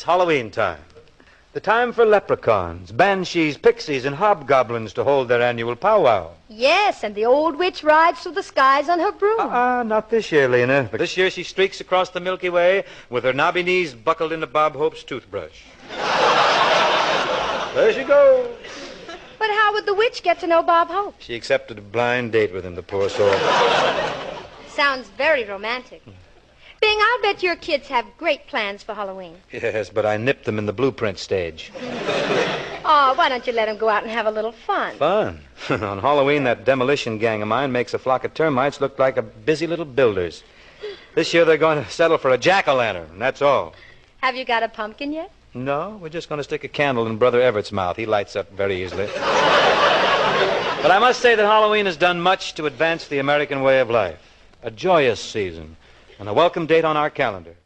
It's Halloween time. The time for leprechauns, banshees, pixies, and hobgoblins to hold their annual powwow. Yes, and the old witch rides through the skies on her broom. Ah, uh not this year, Lena. But this year she streaks across the Milky Way with her knobby knees buckled into Bob Hope's toothbrush. there she goes. But how would the witch get to know Bob Hope? She accepted a blind date with him, the poor soul. Sounds very romantic. Bing, I'll bet your kids have great plans for Halloween. Yes, but I nipped them in the blueprint stage. Oh, why don't you let them go out and have a little fun? Fun? On Halloween, that demolition gang of mine makes a flock of termites look like a busy little builders. This year they're going to settle for a jack-o'-lantern, that's all. Have you got a pumpkin yet? No, we're just going to stick a candle in Brother Everett's mouth. He lights up very easily. but I must say that Halloween has done much to advance the American way of life. A joyous season and a welcome date on our calendar.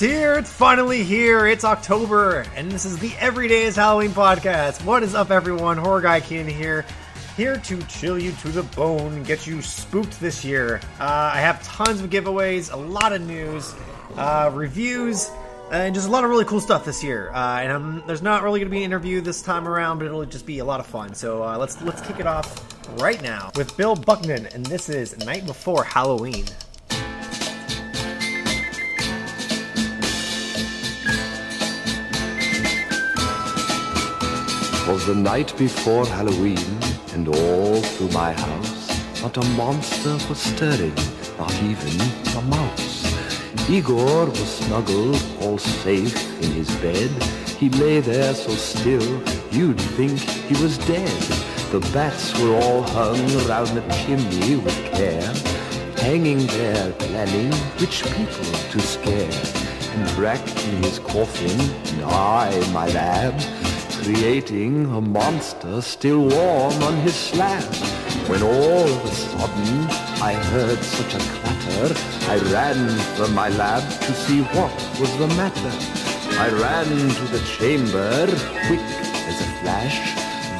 Here. It's finally here. It's October, and this is the Everyday is Halloween podcast. What is up, everyone? Horror Guy Keenan here, here to chill you to the bone, get you spooked this year. Uh, I have tons of giveaways, a lot of news, uh, reviews, and just a lot of really cool stuff this year. Uh, and I'm, there's not really going to be an interview this time around, but it'll just be a lot of fun. So uh, let's let's kick it off right now with Bill Buckman, and this is Night Before Halloween. Was the night before Halloween, and all through my house, not a monster was stirring, not even a mouse. Igor was snuggled, all safe in his bed. He lay there so still, you'd think he was dead. The bats were all hung round the chimney with care, hanging there, planning which people to scare. And wrapped in his coffin, and I, my lad, creating a monster still warm on his slab. When all of a sudden I heard such a clatter, I ran from my lab to see what was the matter. I ran to the chamber, quick as a flash.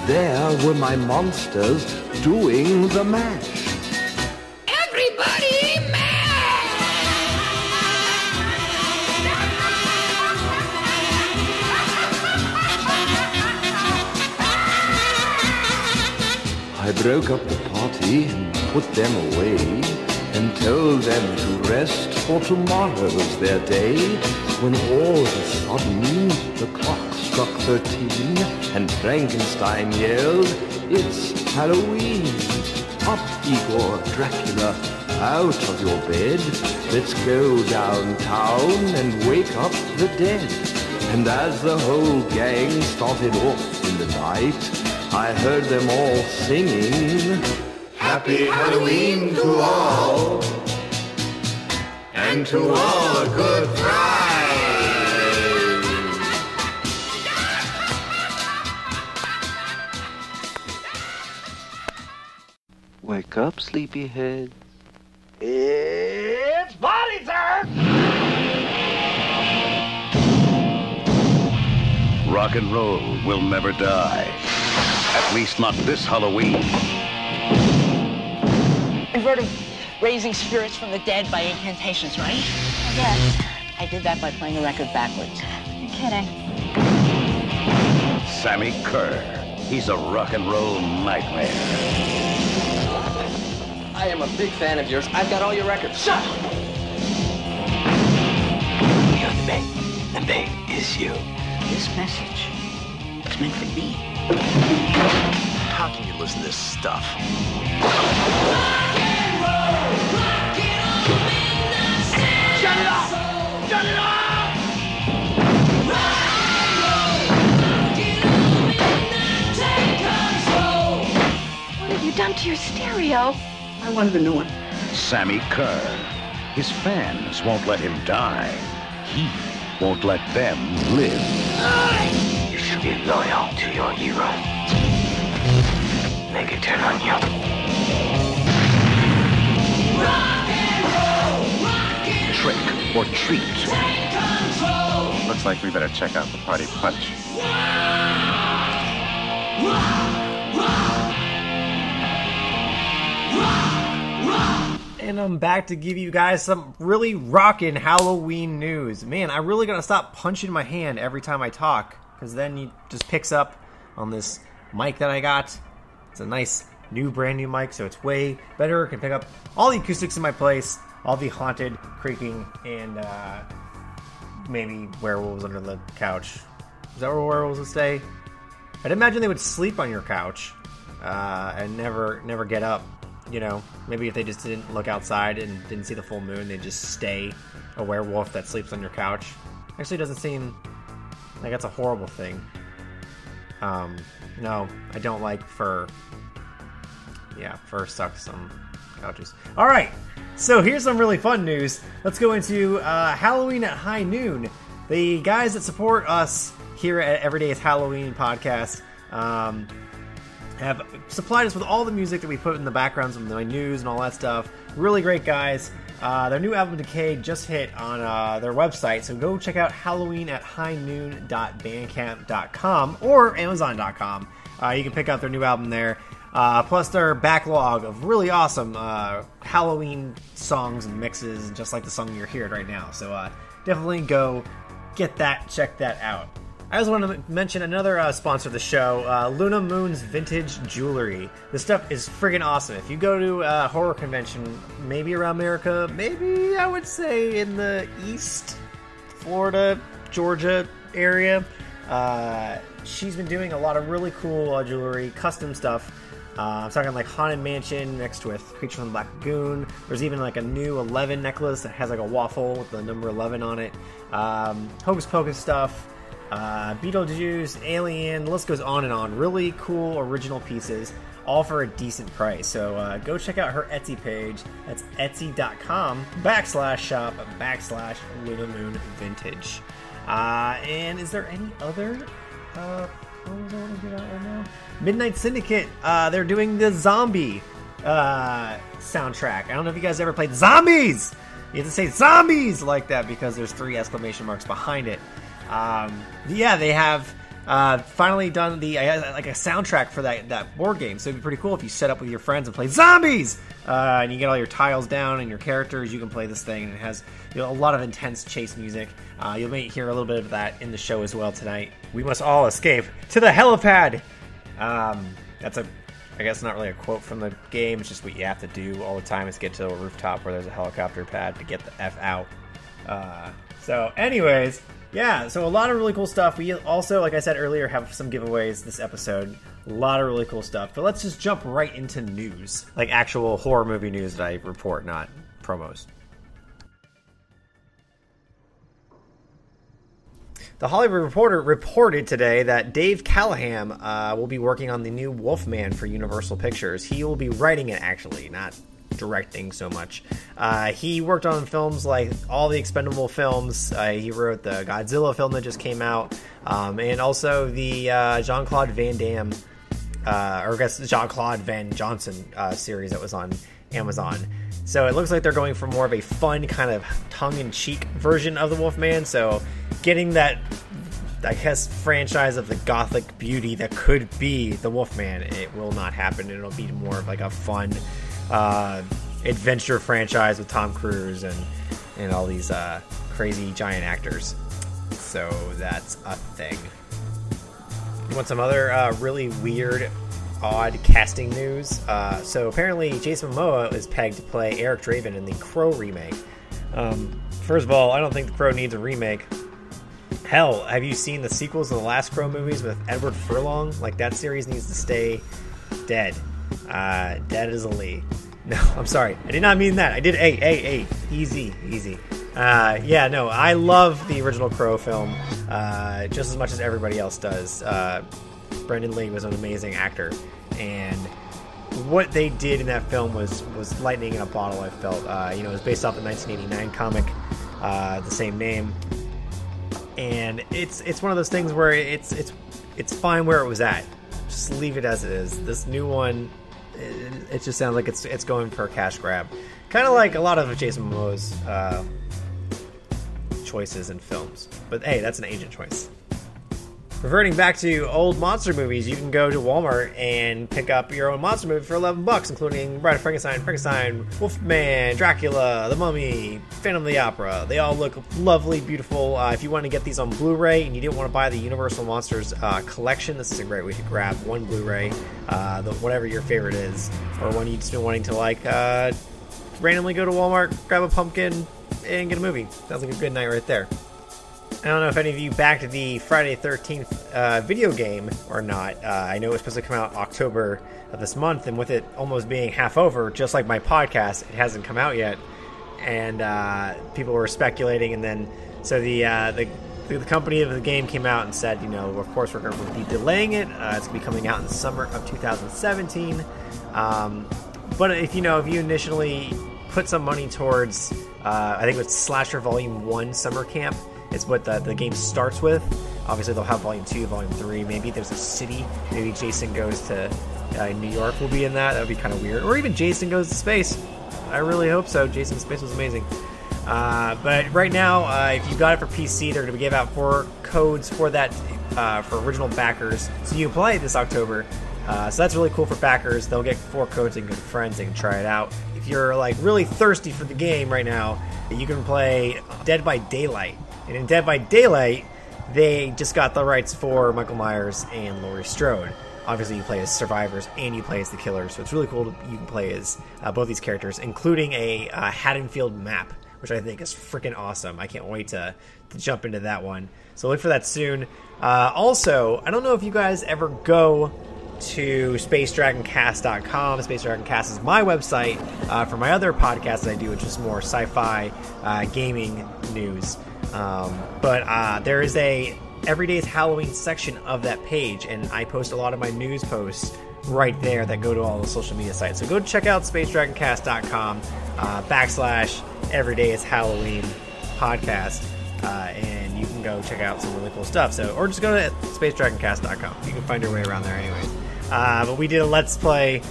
There were my monsters doing the mash. Broke up the party and put them away and told them to rest for tomorrow's their day when all of a sudden the clock struck thirteen and Frankenstein yelled, It's Halloween! Up, Igor Dracula, out of your bed. Let's go downtown and wake up the dead. And as the whole gang started off in the night, I heard them all singing, Happy Halloween to all, and to all a good fright. Wake up, sleepyhead. It's party time! Rock and roll will never die. At least not this Halloween. I've heard of raising spirits from the dead by incantations, right? Yes. I did that by playing the record backwards. You're kidding. Sammi Curr. He's a rock and roll nightmare. I am a big fan of yours. I've got all your records. Shut up! You're the bait. The bait is you. This message is meant for me. How can you listen to this stuff? Shut it off! Shut it off! What have you done to your stereo? I wanted a new one. Sammi Curr. His fans won't let him die. He won't let them live. You should be loyal to your hero. Make it turn on you. Trick or treat. Looks like we better check out the party punch. And I'm back to give you guys some really rockin' Halloween news. Man, I really gotta stop punching my hand every time I talk, because then he just picks up on this mic that I got. It's a nice new brand new mic, so it's way better. Can pick up all the acoustics in my place, all the haunted, creaking, and uh, maybe werewolves under the couch. Is that where werewolves would stay? I'd imagine they would sleep on your couch uh, and never never get up. You know, maybe if they just didn't look outside and didn't see the full moon, they'd just stay a werewolf that sleeps on your couch. Actually, doesn't seem like that's a horrible thing. Um, no, I don't like fur. Yeah, fur sucks some couches. All right, so here's some really fun news. Let's go into uh, Halloween at High Noon. The guys that support us here at Everyday is Halloween podcast um, have supplied us with all the music that we put in the backgrounds of my news and all that stuff. Really great guys. Uh, their new album Decay just hit on uh, their website, so go check out Halloween at highnoon.bandcamp.com or Amazon.com. Uh, you can pick out their new album there. Uh, plus their backlog of really awesome uh, Halloween songs and mixes, just like the song you're hearing right now. So uh, definitely go get that, check that out. I also want to mention another uh, sponsor of the show, uh, Luna Moon's Vintage Jewelry. This stuff is friggin' awesome. If you go to a horror convention, maybe around America, maybe I would say in the East, Florida, Georgia area, uh, she's been doing a lot of really cool uh, jewelry, custom stuff. Uh, I'm talking like Haunted Mansion next with Creature from the Black Lagoon. There's even like a new 11 necklace that has like a waffle with the number 11 on it. Um, Hocus Pocus stuff uh, Beetlejuice, Alien, the list goes on and on. Really cool original pieces, all for a decent price. So uh, go check out her Etsy page. That's etsy.com backslash shop backslash Luna Moon Vintage. Uh, and is there any other? Uh, right now? Midnight Syndicate. Uh, they're doing the zombie uh, soundtrack. I don't know if you guys ever played Zombies. You have to say zombies like that because there's three exclamation marks behind it. Um, yeah, they have uh, finally done the uh, like a soundtrack for that that board game. So it'd be pretty cool if you set up with your friends and play zombies, uh, and you get all your tiles down and your characters. You can play this thing, and it has you know, a lot of intense chase music. Uh, you may hear a little bit of that in the show as well tonight. We must all escape to the helipad. Um, that's a I guess not really a quote from the game. It's just what you have to do all the time is get to a rooftop where there's a helicopter pad to get the f out. Uh, so, anyways, yeah, so a lot of really cool stuff. We also, like I said earlier, have some giveaways this episode. A lot of really cool stuff. But let's just jump right into news, like actual horror movie news that I report, not promos. The Hollywood Reporter reported today that Dave Callaham uh, will be working on the new Wolfman for Universal Pictures. He will be writing it, actually, not directing so much. Uh, he worked on films like all the Expendable films. Uh, he wrote the Godzilla film that just came out, um, and also the uh, Jean Claude Van Damme, uh, or I guess Jean Claude Van Johnson uh, series that was on Amazon. So it looks like they're going for more of a fun kind of tongue-in-cheek version of the Wolfman. So getting that I guess franchise of the gothic beauty that could be the Wolfman, it will not happen. It'll be more of like a fun uh, adventure franchise with Tom Cruise and and all these uh, crazy giant actors. So that's a thing. You want some other uh, really weird, odd casting news? Uh, so apparently, Jason Momoa is pegged to play Eric Draven in the Crow remake. Um, first of all, I don't think the Crow needs a remake. Hell, have you seen the sequels to the last Crow movies with Edward Furlong? Like that series needs to stay dead. Uh, dead as a Lee. No, I'm sorry. I did not mean that. I did. Hey, hey, hey. Easy, easy. Uh, yeah, no, I love the original Crow film uh, just as much as everybody else does. Uh, Brandon Lee was an amazing actor, and what they did in that film was was lightning in a bottle. I felt, uh, you know, it was based off the 1989 comic, uh, the same name, and it's it's one of those things where it's it's it's fine where it was at. Just leave it as it is. This new one, it, just sounds like it's it's going for a cash grab, kind of like a lot of Jason Momoa's uh, choices in films. But hey, that's an agent choice. Reverting back to old monster movies, you can go to Walmart and pick up your own monster movie for 11 bucks, including Bride of Frankenstein, Frankenstein, Wolfman, Dracula, The Mummy, Phantom of the Opera. They all look lovely, beautiful. Uh, if you want to get these on Blu-ray and you didn't want to buy the Universal Monsters uh, collection, this is a great way to grab one Blu-ray, uh, whatever your favorite is, or one you've been wanting to like. Uh, randomly go to Walmart, grab a pumpkin, and get a movie. Sounds like a good night right there. I don't know if any of you backed the Friday 13th uh, video game or not. Uh, I know it was supposed to come out October of this month, and with it almost being half over, just like my podcast, it hasn't come out yet. And uh, people were speculating, and then so the, uh, the the company of the game came out and said, you know, of course we're going to be delaying it. Uh, it's going to be coming out in the summer of 2017. Um, but if you know, if you initially put some money towards, uh, I think it was Slasher Volume One Summer Camp it's what the, the game starts with. Obviously, they'll have Volume 2, Volume 3. Maybe there's a city. Maybe Jason goes to uh, New York, will be in that. That would be kind of weird. Or even Jason goes to space. I really hope so. Jason Space was amazing. Uh, but right now, uh, if you got it for PC, they're going to give out four codes for that uh, for original backers. So you can play this October. Uh, so that's really cool for backers. They'll get four codes. and can go to friends. They can try it out. If you're like really thirsty for the game right now, you can play Dead by Daylight. And in Dead by Daylight, they just got the rights for Michael Myers and Laurie Strode. Obviously, you play as survivors and you play as the killers, so it's really cool. To, you can play as uh, both these characters, including a uh, Haddonfield map, which I think is freaking awesome. I can't wait to, to jump into that one. So look for that soon. Uh, also, I don't know if you guys ever go to spacedragoncast.com. Space Dragon Cast is my website uh, for my other podcasts I do, which is more sci-fi uh, gaming news. Um, but uh, there is a everyday's Halloween section of that page, and I post a lot of my news posts right there that go to all the social media sites. So go check out spacedragoncast.com uh, backslash everyday is Halloween podcast, uh, and you can go check out some really cool stuff. So or just go to spacedragoncast.com. You can find your way around there anyways. Uh, but we did a let's play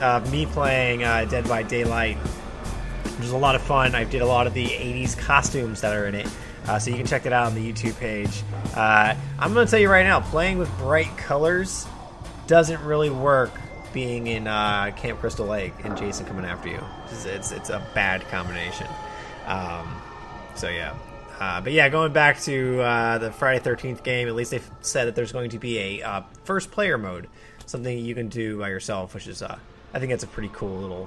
of me playing uh, Dead by Daylight. Which was a lot of fun. I did a lot of the 80s costumes that are in it. Uh, so you can check it out on the YouTube page. Uh, I'm going to tell you right now, playing with bright colors doesn't really work. Being in uh, Camp Crystal Lake and Jason coming after you, it's it's, it's a bad combination. Um, so yeah, uh, but yeah, going back to uh, the Friday Thirteenth game, at least they've said that there's going to be a uh, first player mode, something you can do by yourself, which is I think it's a pretty cool little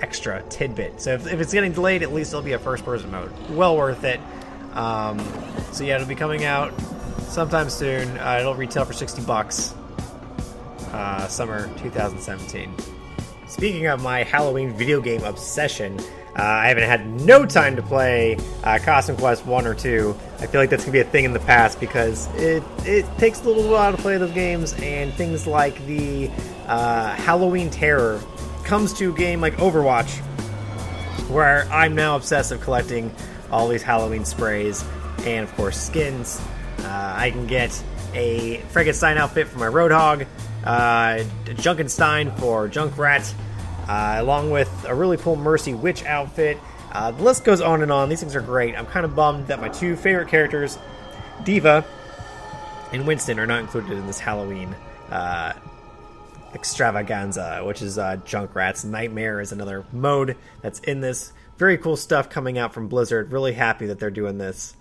extra tidbit. So if, if, it's getting delayed, at least it'll be a first person mode. Well worth it. Um, so yeah, it'll be coming out sometime soon. Uh, it'll retail for 60 bucks. Uh, summer 2017. Speaking of my Halloween video game obsession, uh, I haven't had no time to play uh, Costume Quest 1 or 2. I feel like that's going to be a thing in the past because it, it takes a little while to play those games, and things like the uh, Halloween Terror comes to a game like Overwatch, where I'm now obsessive collecting all these Halloween sprays and, of course, skins. Uh, I can get a Frankenstein outfit for my Roadhog, uh, Junkenstein for Junkrat, uh, along with a really cool Mercy Witch outfit. Uh, the list goes on and on. These things are great. I'm kind of bummed that my two favorite characters, D.Va and Winston, are not included in this Halloween uh, extravaganza, which is uh, Junkrat's Nightmare, is another mode that's in this. Very cool stuff coming out from Blizzard. Really happy that they're doing this.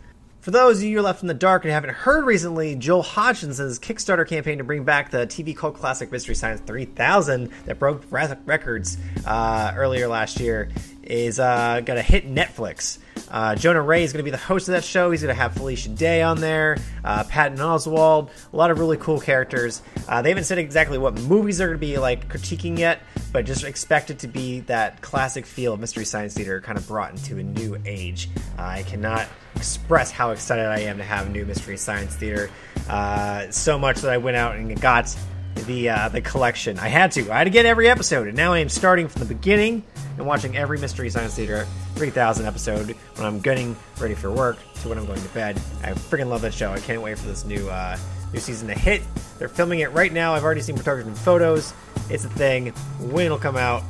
For those of you left in the dark and haven't heard recently, Joel Hodgson's Kickstarter campaign to bring back the TV cult classic Mystery Science 3000 that broke records uh, earlier last year is uh, going to hit Netflix. Uh, Jonah Ray is going to be the host of that show. He's going to have Felicia Day on there, uh, Patton Oswalt, a lot of really cool characters. Uh, they haven't said exactly what movies they're going to be like critiquing yet, but just expect it to be that classic feel of Mystery Science Theater kind of brought into a new age. I cannot express how excited I am to have new Mystery Science Theater. Uh, so much that I went out and got the uh, the collection. I had to. I had to get every episode, and now I am starting from the beginning and watching every Mystery Science Theater 3000 episode when I'm getting ready for work to when I'm going to bed. I freaking love that show. I can't wait for this new uh, new season to hit. They're filming it right now. I've already seen and photos. It's a thing. When it'll come out,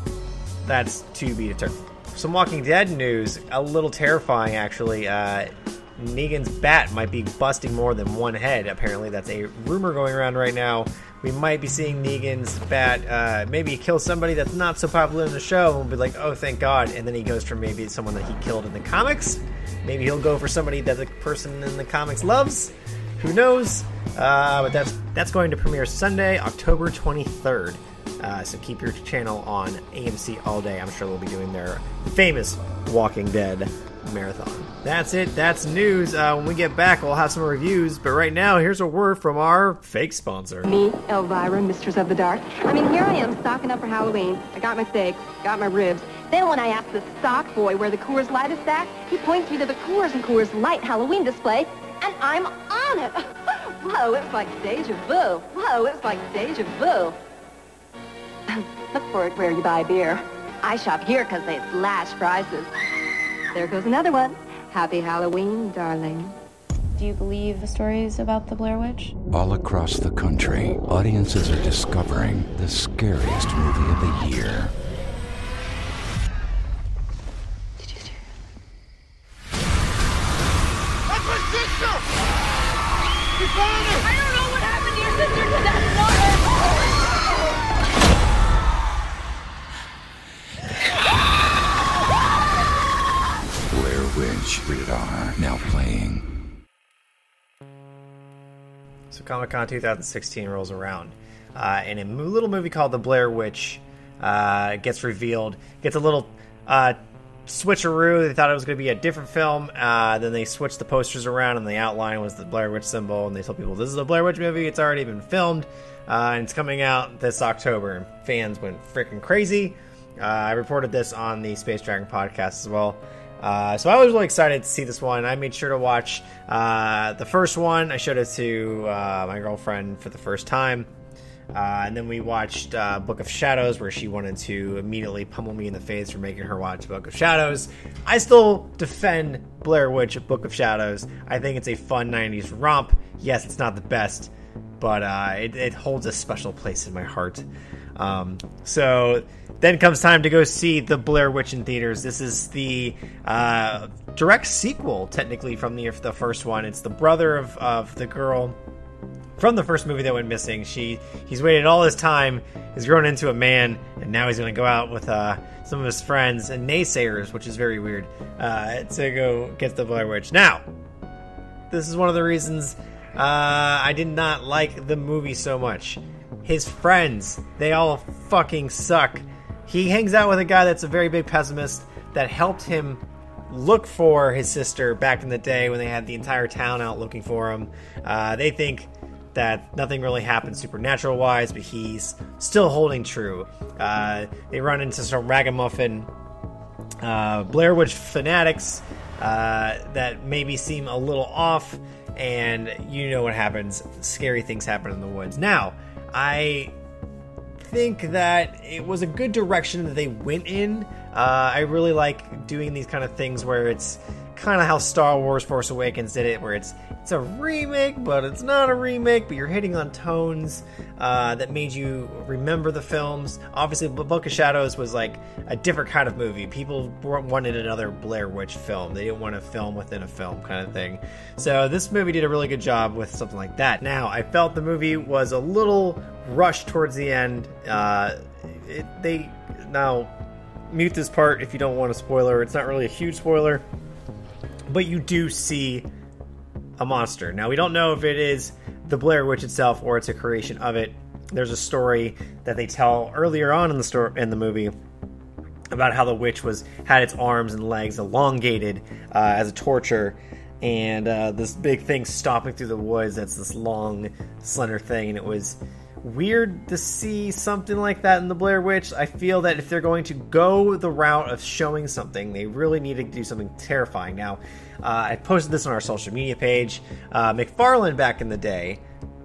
that's to be determined. Some Walking Dead news, a little terrifying actually. Uh, Negan's bat might be busting more than one head. Apparently, that's a rumor going around right now. We might be seeing Negan's bat uh, maybe kill somebody that's not so popular in the show, and we'll be like, "Oh, thank God!" And then he goes for maybe someone that he killed in the comics. Maybe he'll go for somebody that the person in the comics loves. Who knows? Uh, but that's that's going to premiere Sunday, October 23rd. Uh, so keep your channel on AMC all day. I'm sure they'll be doing their famous Walking Dead marathon. That's it. That's news. Uh, when we get back, we'll have some reviews. But right now, here's a word from our fake sponsor. Me, Elvira, Mistress of the Dark. I mean, here I am stocking up for Halloween. I got my steaks, got my ribs. Then when I ask the stock boy where the Coors Light is stacked, he points me to the Coors and Coors Light Halloween display, and I'm on it. Whoa, it's like deja vu. Whoa, it's like deja vu. Look for it where you buy beer. I shop here because they slash prices. There goes another one. Happy Halloween, darling. Do you believe the stories about the Blair Witch? All across the country, audiences are discovering the scariest movie of the year. Comic Con 2016 rolls around, uh, and a little movie called The Blair Witch uh, gets revealed. Gets a little uh, switcheroo. They thought it was going to be a different film. Uh, then they switched the posters around, and the outline was the Blair Witch symbol. And they told people this is a Blair Witch movie. It's already been filmed, uh, and it's coming out this October. And fans went freaking crazy. Uh, I reported this on the Space Dragon podcast as well. Uh, so I was really excited to see this one. I made sure to watch uh, the first one. I showed it to uh, my girlfriend for the first time. Uh, and then we watched uh, Book of Shadows, where she wanted to immediately pummel me in the face for making her watch Book of Shadows. I still defend Blair Witch Book of Shadows. I think it's a fun 90s romp. Yes, it's not the best, but uh, it, it holds a special place in my heart. Um, so then comes time to go see the Blair Witch in theaters. This is the uh, direct sequel, technically, from the the first one. It's the brother of, of the girl from the first movie that went missing. She he's waited all this time, he's grown into a man, and now he's going to go out with uh, some of his friends and naysayers, which is very weird, uh, to go get the Blair Witch. Now, this is one of the reasons uh, I did not like the movie so much. His friends, they all fucking suck. He hangs out with a guy that's a very big pessimist that helped him look for his sister back in the day when they had the entire town out looking for him. Uh, they think that nothing really happened supernatural wise, but he's still holding true. Uh, they run into some ragamuffin uh, Blair Witch fanatics uh, that maybe seem a little off, and you know what happens. Scary things happen in the woods. Now, I think that it was a good direction that they went in. Uh, I really like doing these kind of things where it's kind of how Star Wars Force Awakens did it, where it's it's a remake, but it's not a remake, but you're hitting on tones uh, that made you remember the films. Obviously, Book of Shadows was like a different kind of movie. People wanted another Blair Witch film. They didn't want a film within a film kind of thing. So this movie did a really good job with something like that. Now, I felt the movie was a little rushed towards the end. Uh, it, they now mute this part if you don't want a spoiler. It's not really a huge spoiler, but you do see a monster. Now we don't know if it is the Blair Witch itself or it's a creation of it. There's a story that they tell earlier on in the story in the movie about how the witch was had its arms and legs elongated uh, as a torture, and uh, this big thing stomping through the woods. That's this long, slender thing, and it was weird to see something like that in the Blair Witch. I feel that if they're going to go the route of showing something, they really need to do something terrifying. Now, uh, I posted this on our social media page. Uh, McFarlane back in the day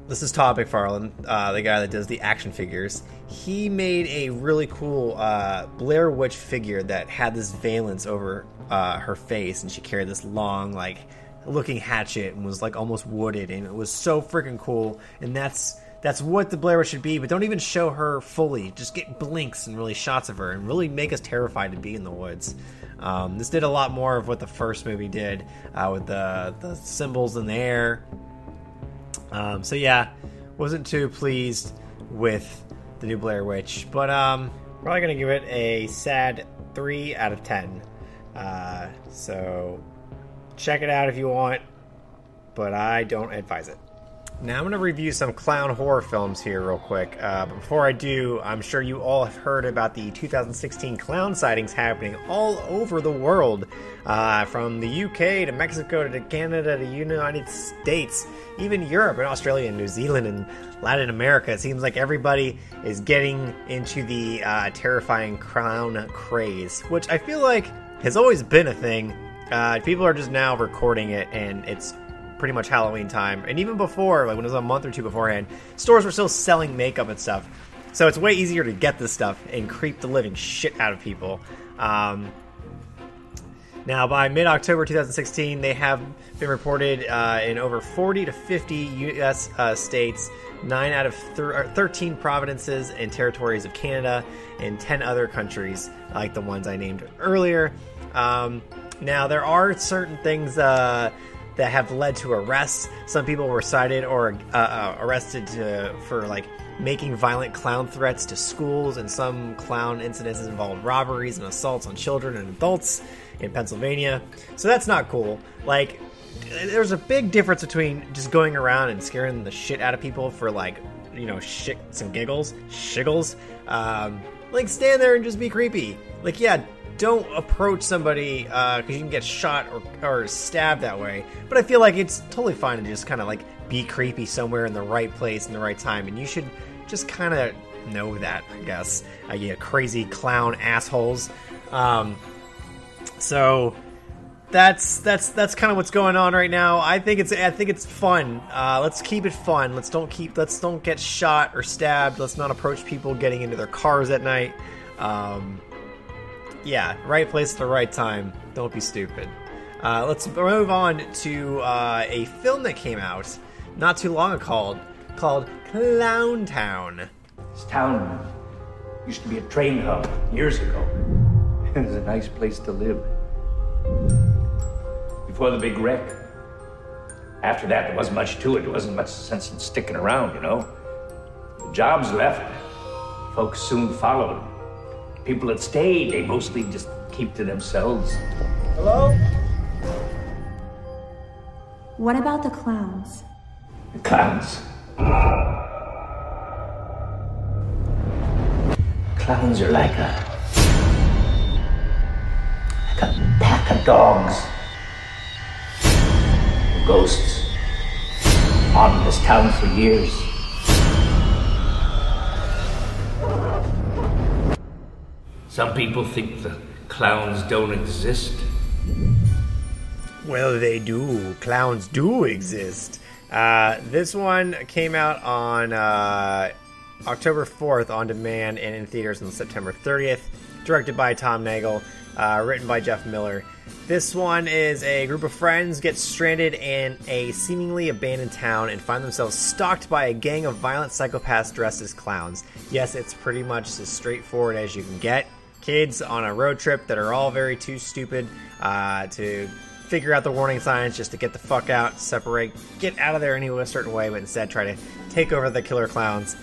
this is Todd McFarlane, uh, the guy that does the action figures. He made a really cool uh, Blair Witch figure that had this valence over uh, her face, and she carried this long, like, looking hatchet and was like almost wooded, and it was so freaking cool. And that's that's what the Blair Witch should be. But don't even show her fully; just get blinks and really shots of her, and really make us terrified to be in the woods. Um, this did a lot more of what the first movie did uh, with the the symbols in the air um, so yeah, wasn't too pleased with the new Blair Witch, but um, probably gonna give it a sad three out of ten. Uh, so check it out if you want, but I don't advise it. Now I'm going to review some clown horror films here, real quick. Uh, but before I do, I'm sure you all have heard about the 2016 clown sightings happening all over the world, uh, from the UK to Mexico to Canada to the United States, even Europe and Australia and New Zealand and Latin America. It seems like everybody is getting into the uh, terrifying clown craze, which I feel like has always been a thing. Uh, people are just now recording it, and it's pretty much Halloween time. And even before, like when it was a month or two beforehand, stores were still selling makeup and stuff. So it's way easier to get this stuff and creep the living shit out of people. Um, now, by mid October 2016, they have been reported uh, in over 40 to 50 U.S. Uh, states, 9 out of thir- 13 provinces and territories of Canada, and 10 other countries, like the ones I named earlier. Um, now, there are certain things uh, that have led to arrests. Some people were cited or uh, uh, arrested to, for like making violent clown threats to schools, and some clown incidences involved robberies and assaults on children and adults in Pennsylvania. So that's not cool. Like, there's a big difference between just going around and scaring the shit out of people for like, you know, shit, some giggles, shiggles. Um, like, stand there and just be creepy. Like, yeah, don't approach somebody because uh, you can get shot or, or stabbed that way. But I feel like it's totally fine to just kind of like be creepy somewhere in the right place in the right time, and you should just kind of know that, I guess. Uh, you crazy clown assholes. Um, so that's that's that's kind of what's going on right now. I think it's I think it's fun. Uh, let's keep it fun. Let's don't keep let's don't get shot or stabbed. Let's not approach people getting into their cars at night. Um, yeah, right place at the right time. Don't be stupid. Uh, let's move on to uh, a film that came out not too long ago called called Clown Town. This town used to be a train hub years ago. It was a nice place to live. Before the big wreck. After that, there wasn't much to it. There wasn't much sense in sticking around, you know. The jobs left. Folks soon followed people that stayed, they mostly just keep to themselves. Hello? What about the clowns? The clowns. Clowns are like a. like a pack of dogs. Ghosts. Haunting this town for years. Some people think the clowns don't exist. Well, they do. Clowns do exist. Uh, this one came out on uh, October 4th on demand and in theaters on September 30th. Directed by Tom Nagel, uh, written by Jeff Miller. This one is a group of friends get stranded in a seemingly abandoned town and find themselves stalked by a gang of violent psychopaths dressed as clowns. Yes, it's pretty much as straightforward as you can get kids on a road trip that are all very too stupid uh, to figure out the warning signs just to get the fuck out, separate, get out of there anyway a certain way, but instead try to take over the killer clowns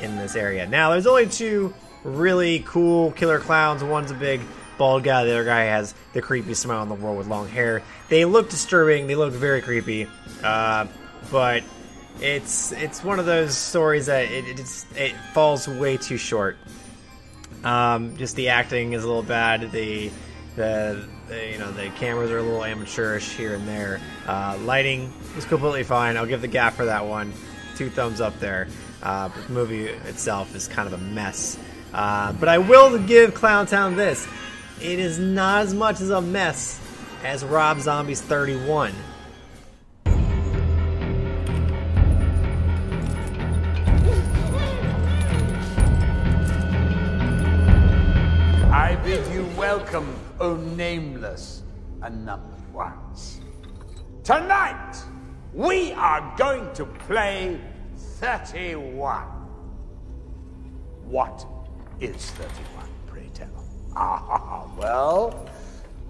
in this area. Now, there's only two really cool killer clowns. One's a big bald guy, the other guy has the creepiest smile in the world with long hair. They look disturbing, they look very creepy, uh, but it's it's one of those stories that it, it falls way too short um, just the acting is a little bad. The, the, the you know the cameras are a little amateurish here and there. Uh, lighting is completely fine. I'll give the gap for that one. Two thumbs up there. Uh, but the movie itself is kind of a mess. Uh, but I will give Clowntown this. It is not as much as a mess as Rob Zombie's 31. I bid you welcome, O nameless and numbered ones. Tonight, we are going to play 31. What is 31, pray tell? Ah, well,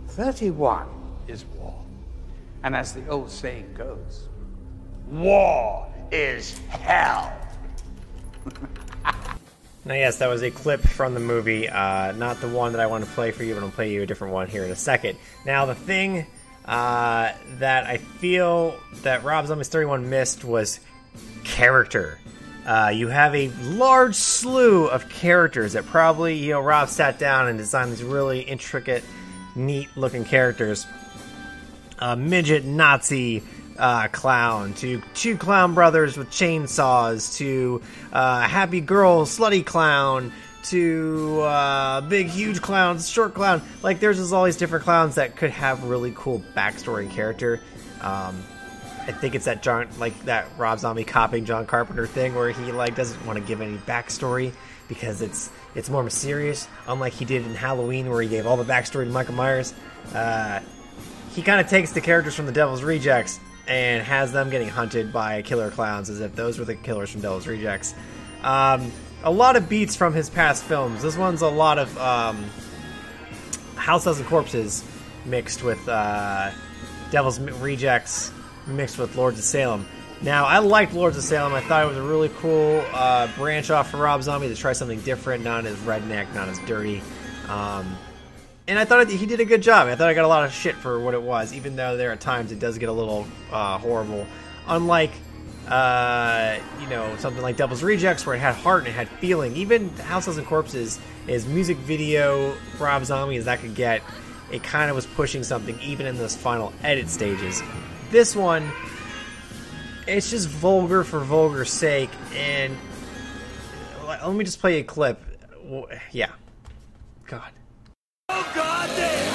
31 is war. And as the old saying goes, war is hell. Now, yes, that was a clip from the movie, uh, not the one that I want to play for you, but I'll play you a different one here in a second. Now, the thing uh, that I feel that Rob Zombies 31 missed was character. Uh, you have a large slew of characters that probably, you know, Rob sat down and designed these really intricate, neat looking characters. A midget Nazi uh, clown, to two clown brothers with chainsaws, to uh, happy girl slutty clown, to uh, big huge clowns, short clown. Like there's just all these different clowns that could have really cool backstory and character. Um, I think it's that John, like that Rob Zombie copying John Carpenter thing, where he like doesn't want to give any backstory because it's it's more mysterious. Unlike he did in Halloween, where he gave all the backstory to Michael Myers. Uh, he kind of takes the characters from the Devil's Rejects and has them getting hunted by killer clowns as if those were the killers from Devil's Rejects. Um, a lot of beats from his past films. This one's a lot of um, House Dozen Corpses mixed with uh, Devil's Rejects mixed with Lords of Salem. Now, I liked Lords of Salem. I thought it was a really cool uh, branch off for Rob Zombie to try something different, not as redneck, not as dirty. Um, and I thought he did a good job. I thought I got a lot of shit for what it was, even though there are times it does get a little uh, horrible. Unlike, uh, you know, something like Devil's Rejects, where it had heart and it had feeling. Even Houses and Corpses, as music video Rob Zombie as that could get, it kind of was pushing something, even in those final edit stages. This one, it's just vulgar for vulgar's sake, and let me just play a clip. Yeah. God. Oh, goddamn!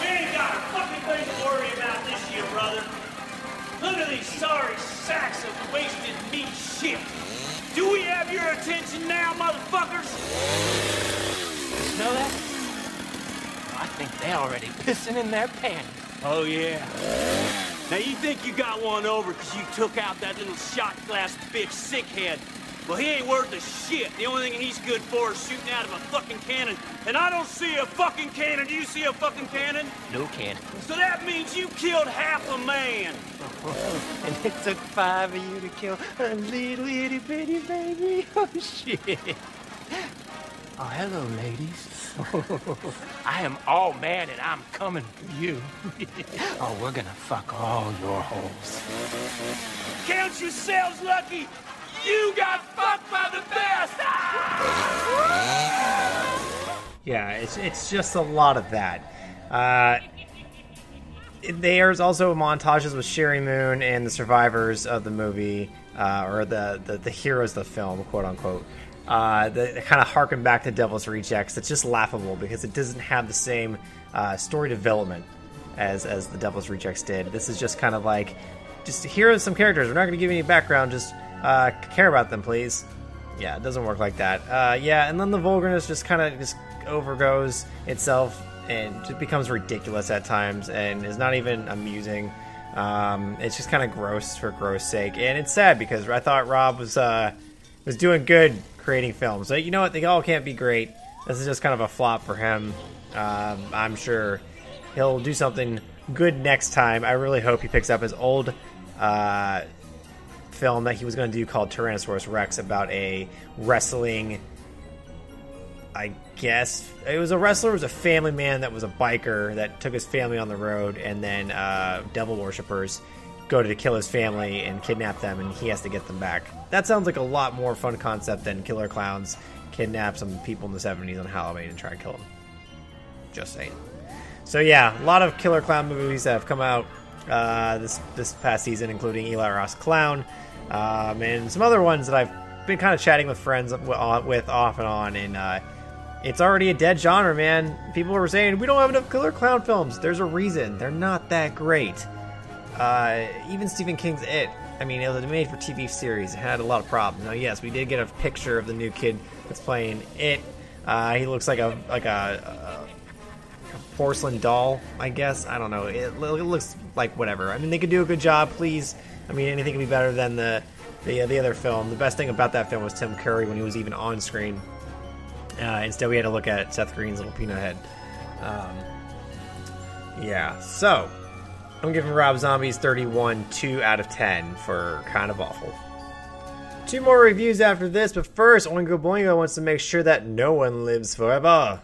We ain't got a fucking thing to worry about this year, brother. Look at these sorry sacks of wasted meat shit. Do we have your attention now, motherfuckers? Smell that? I think they're already pissing in their pants. Oh, yeah. Now, you think you got one over because you took out that little shot glass bitch sickhead. Well, he ain't worth a shit. The only thing he's good for is shooting out of a fucking cannon. And I don't see a fucking cannon. Do you see a fucking cannon? No cannon. So that means you killed half a man. and it took five of you to kill a little itty bitty baby. Oh, shit. Oh, hello, ladies. I am all man and I'm coming for you. oh, we're gonna fuck all your holes. Count yourselves lucky. You got fucked by the best. Yeah, it's it's just a lot of that. Uh, there's also montages with Sheri Moon and the survivors of the movie, uh, or the, the the heroes of the film, quote unquote. Uh, that kind of harken back to Devil's Rejects. It's just laughable because it doesn't have the same uh, story development as as the Devil's Rejects did. This is just kind of like, just here are some characters. We're not going to give any background. Just uh, care about them, please. Yeah, it doesn't work like that. Uh, yeah, and then the vulgarness just kind of just overgoes itself and just becomes ridiculous at times and is not even amusing. Um, it's just kind of gross for gross sake, and it's sad because I thought Rob was uh, was doing good creating films. So you know what? They all can't be great. This is just kind of a flop for him. Um, I'm sure he'll do something good next time. I really hope he picks up his old uh, film that he was going to do called Tyrannosaurus Rex about a wrestling. I guess it was a wrestler, it was a family man that was a biker that took his family on the road, and then uh, devil worshippers go to kill his family and kidnap them, and he has to get them back. That sounds like a lot more fun concept than killer clowns kidnap some people in the 70s on Halloween and try to kill them. Just saying. So yeah, a lot of killer clown movies that have come out uh, this this past season, including Eli Roth Clown, um, and some other ones that I've been kind of chatting with friends uh, with off and on. And uh, it's already a dead genre, man. People were saying we don't have enough killer clown films. There's a reason they're not that great. Uh, even Stephen King's It. I mean, it was a made-for-TV series. It had a lot of problems. Now, yes, we did get a picture of the new kid that's playing It. Uh, he looks like a like a, a, porcelain doll, I guess. I don't know. It, it looks like whatever. I mean, they could do a good job. Please I mean, anything could be better than the the, uh, the other film. The best thing about that film was Tim Curry when he was even on screen. Uh, instead, we had to look at Seth Green's little peanut head. Um, yeah, so I'm giving Rob Zombies 31 2 out of 10 for kind of awful. Two more reviews after this, but first, Oingo Boingo wants to make sure that no one lives forever.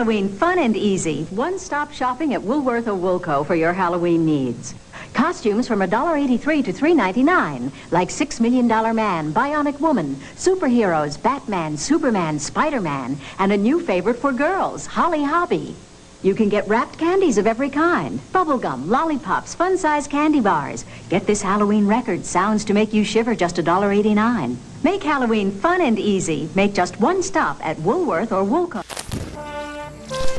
Halloween fun and easy. One-stop shopping at Woolworth or Woolco for your Halloween needs. Costumes from $1.83 to $3.99, like $6 Million Man, Bionic Woman, superheroes, Batman, Superman, Spider-Man, and a new favorite for girls, Holly Hobbie. You can get wrapped candies of every kind, bubblegum, lollipops, fun-sized candy bars. Get this Halloween record, Sounds to Make You Shiver, just $1.89. Make Halloween fun and easy. Make just one stop at Woolworth or Woolco.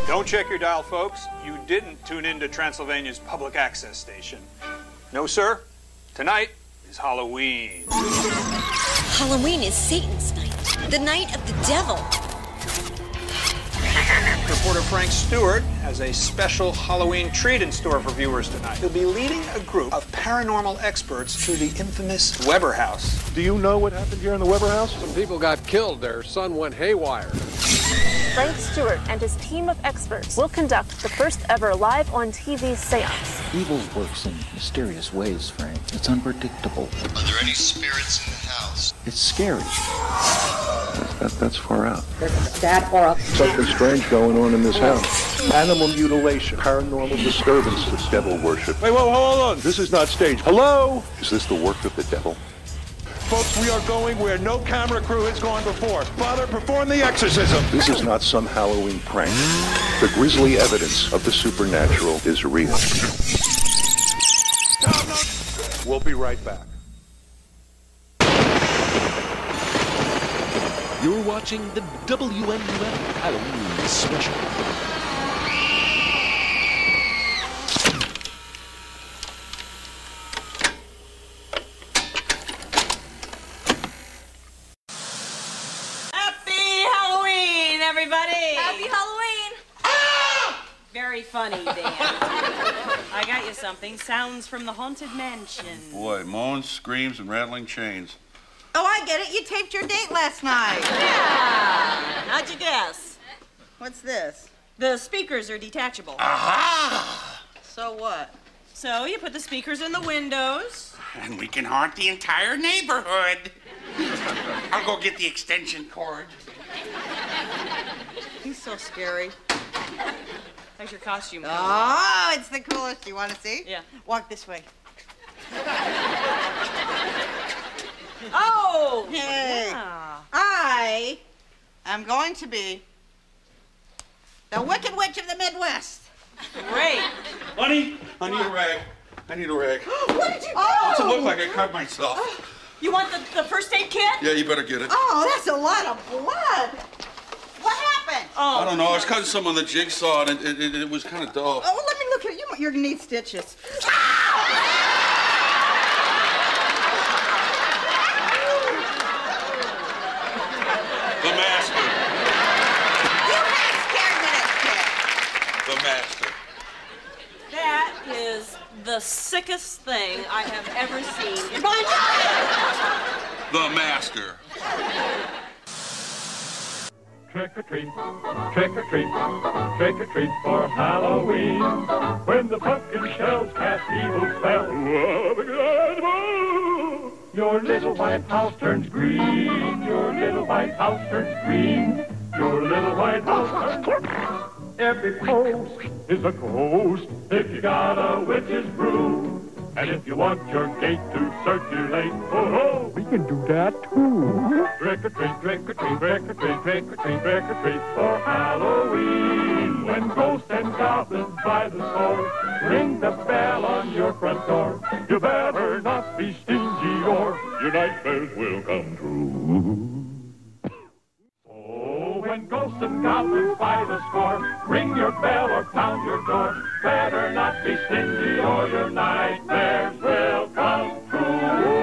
Don't check your dial, folks. You didn't tune into Transylvania's public access station. No, sir. Tonight is Halloween. Halloween is Satan's night, the night of the devil. Reporter Frank Stewart has a special Halloween treat in store for viewers tonight. He'll be leading a group of paranormal experts to the infamous Webber House. Do you know what happened here in the Webber house? Some people got killed. Their son went haywire. Frank Stewart and his team of experts will conduct the first ever live on TV seance. Evil works in mysterious ways, Frank. It's unpredictable. Are there any spirits in the house? It's scary. That, that's far out. That or a Something strange going on in this house. Animal mutilation, paranormal disturbances, devil worship. Wait, whoa, hold on. This is not staged. Hello? Is this the work of the devil? Folks, we are going where no camera crew has gone before. Father, perform the exorcism. This is not some Halloween prank. The grisly evidence of the supernatural is real. We'll be right back. You're watching the WNUF Halloween special. Happy Halloween, everybody! Happy Halloween! Ah! Very funny, Dan. I got you something. Sounds from the Haunted Mansion. Boy, moans, screams, and rattling chains. Oh, I get it. You taped your date last night. Yeah. How'd you guess? What's this? The speakers are detachable. Aha! So what? So you put the speakers in the windows. And we can haunt the entire neighborhood. I'll go get the extension cord. He's so scary. How's your costume? Oh, it's the coolest. You want to see? Yeah. Walk this way. Oh! Hey. Yeah. I am going to be the Wicked Witch of the Midwest. Great. Honey, I need a rag. I need a rag. what did you oh, do? What's it look like? I cut myself. Oh. You want the, the first aid kit? Yeah, you better get it. Oh, that's a lot of blood. What happened? Oh, I don't know. I was cutting some on the jigsaw, and it, it, it was kind of dull. Oh, let me look at it. You, you're gonna need stitches. The master. The master. That is the sickest thing I have ever seen in my life. The master. Trick or treat, trick or treat, trick or treat for Halloween. When the pumpkin shells cast evil spells, your little white house turns green. Your little white house turns green. Your little white house turns Every post is a ghost if you got a witch's brew. And if you want your gate to circulate, oh, oh, we can do that too. Trick or treat, trick or treat, trick or treat, trick or treat, trick or treat for Halloween. When ghosts and goblins by the score ring the bell on your front door, you better not be stingy or your nightmares will come true. When ghosts and goblins by the score ring your bell or pound your door, better not be stingy or your nightmares will come true.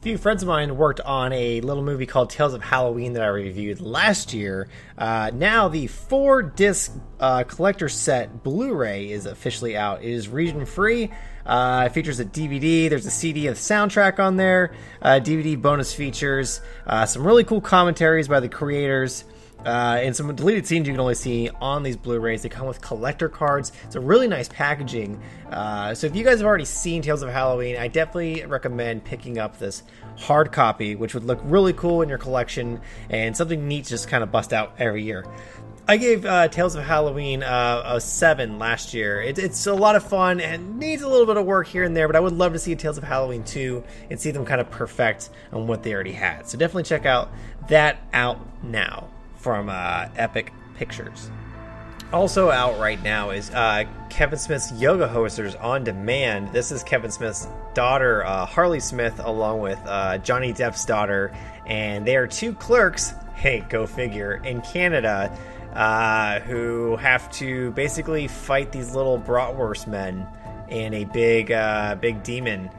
A few friends of mine worked on a little movie called Tales of Halloween that I reviewed last year. Uh, now the four disc uh, collector set Blu-ray is officially out. It is region free. Uh, it features a DVD. There's a CD and soundtrack on there. Uh, DVD bonus features. Uh, some really cool commentaries by the creators. Uh, and some deleted scenes you can only see on these Blu-rays. They come with collector cards. It's a really nice packaging. Uh, so if you guys have already seen Tales of Halloween, I definitely recommend picking up this hard copy, which would look really cool in your collection and something neat to just kind of bust out every year. I gave uh, Tales of Halloween uh, a seven last year. It, it's a lot of fun and needs a little bit of work here and there, but I would love to see Tales of Halloween 2 and see them kind of perfect on what they already had. So definitely check out that out now. from uh, Epic Pictures. Also out right now is uh, Kevin Smith's Yoga Hosers on Demand. This is Kevin Smith's daughter, uh, Harley Smith, along with uh, Johnny Depp's daughter, and they are two clerks. Hey, go figure! In Canada, uh, who have to basically fight these little bratwurst men and a big, uh, big demon